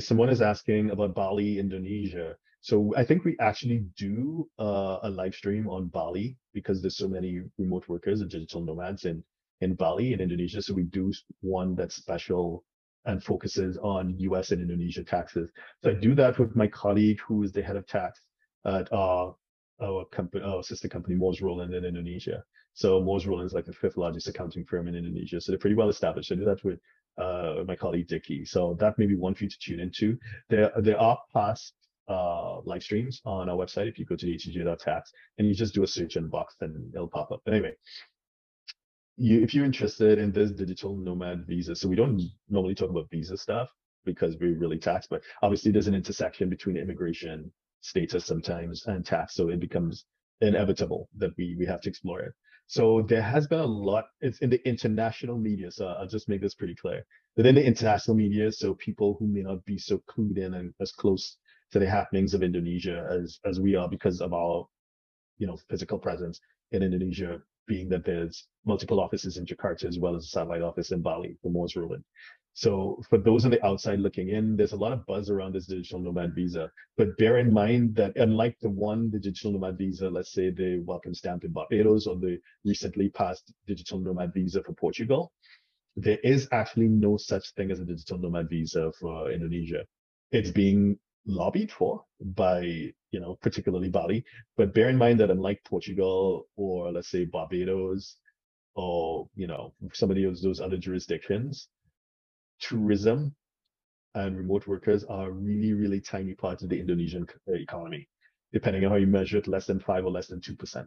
someone is asking about Bali, Indonesia. So I think we actually do uh, a live stream on Bali because there's so many remote workers and digital nomads in in Bali in Indonesia. So we do one that's special and focuses on US and Indonesia taxes. So I do that with my colleague who is the head of tax at uh, our company, our sister company, Moores Rowland in Indonesia. So Moores Rowland is like the fifth largest accounting firm in Indonesia. So they're pretty well established. I do that with uh, my colleague Dicky. So that may be one for you to tune into. There, there are past uh, live streams on our website. If you go to htj.tax and you just do a search in the box, then it'll pop up. But anyway, you, if you're interested in this digital nomad visa, so we don't normally talk about visa stuff because we're really taxed, but obviously there's an intersection between immigration status sometimes and tax. So it becomes inevitable that we, we have to explore it. So there has been a lot, it's in the international media. So I'll just make this pretty clear. Within the international media, so people who may not be so clued in and as close to the happenings of Indonesia as as we are because of our, you know, physical presence in Indonesia, being that there's multiple offices in Jakarta as well as a satellite office in Bali for Moores Rowland. So for those on the outside looking in, there's a lot of buzz around this digital nomad visa. But bear in mind that unlike the one, the digital nomad visa, let's say the welcome stamp in Barbados or the recently passed digital nomad visa for Portugal, there is actually no such thing as a digital nomad visa for Indonesia. It's being lobbied for by, you know, particularly Bali. But bear in mind that unlike Portugal or let's say Barbados or, you know, some of those, those other jurisdictions, tourism and remote workers are really, really tiny parts of the Indonesian uh, economy, depending on how you measure it, less than five or less than 2%.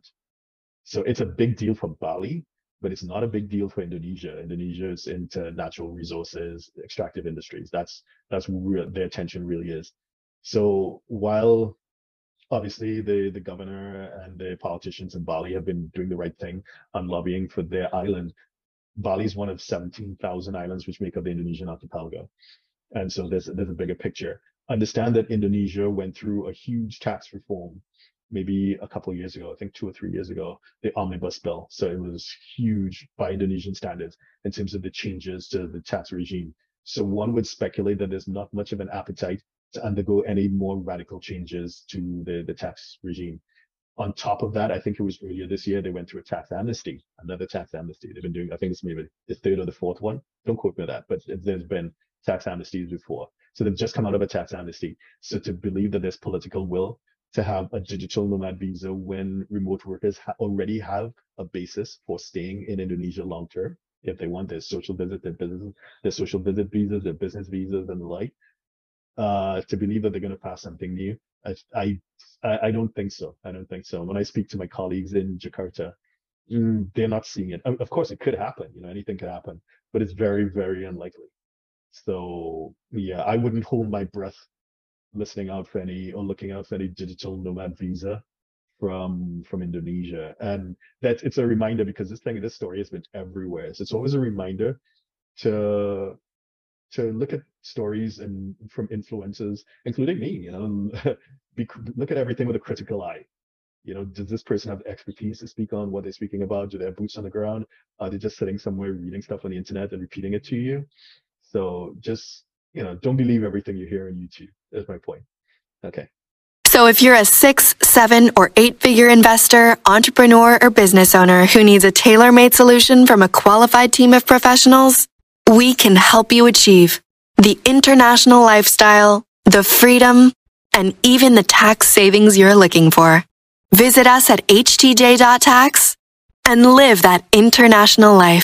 So it's a big deal for Bali, but it's not a big deal for Indonesia. Indonesia is into natural resources, extractive industries. That's that's where their attention really is. So while obviously the the governor and the politicians in Bali have been doing the right thing on lobbying for their island, Bali is one of 17,000 islands which make up the Indonesian archipelago. And so there's, there's a bigger picture. Understand that Indonesia went through a huge tax reform maybe a couple years ago, I think two or three years ago, the omnibus bill. So it was huge by Indonesian standards in terms of the changes to the tax regime. So one would speculate that there's not much of an appetite to undergo any more radical changes to the, the tax regime. On top of that, I think it was earlier this year, they went through a tax amnesty, another tax amnesty. They've been doing, I think it's maybe the third or the fourth one. Don't quote me on that, but there's been tax amnesties before. So they've just come out of a tax amnesty. So to believe that there's political will to have a digital nomad visa when remote workers ha- already have a basis for staying in Indonesia long term, if they want their social visit, their business, their social visit visas, their business visas and the like, uh, to believe that they're going to pass something new. I, I I, don't think so. I don't think so. When I speak to my colleagues in Jakarta, mm, they're not seeing it. Of course, it could happen. You know, anything could happen, but it's very, very unlikely. So yeah, I wouldn't hold my breath listening out for any or looking out for any digital nomad visa from from Indonesia. And that it's a reminder because this thing, this story has been everywhere. So it's always a reminder to to look at stories and from influences, including me, you know, be, look at everything with a critical eye. You know, does this person have expertise to speak on what they're speaking about? Do they have boots on the ground? Are they just sitting somewhere reading stuff on the internet and repeating it to you? So just, you know, don't believe everything you hear on YouTube. That's my point. Okay. So if you're a six, seven, or eight figure investor, entrepreneur, or business owner who needs a tailor made solution from a qualified team of professionals, we can help you achieve the international lifestyle, the freedom, and even the tax savings you're looking for. Visit us at htj.tax and live that international life.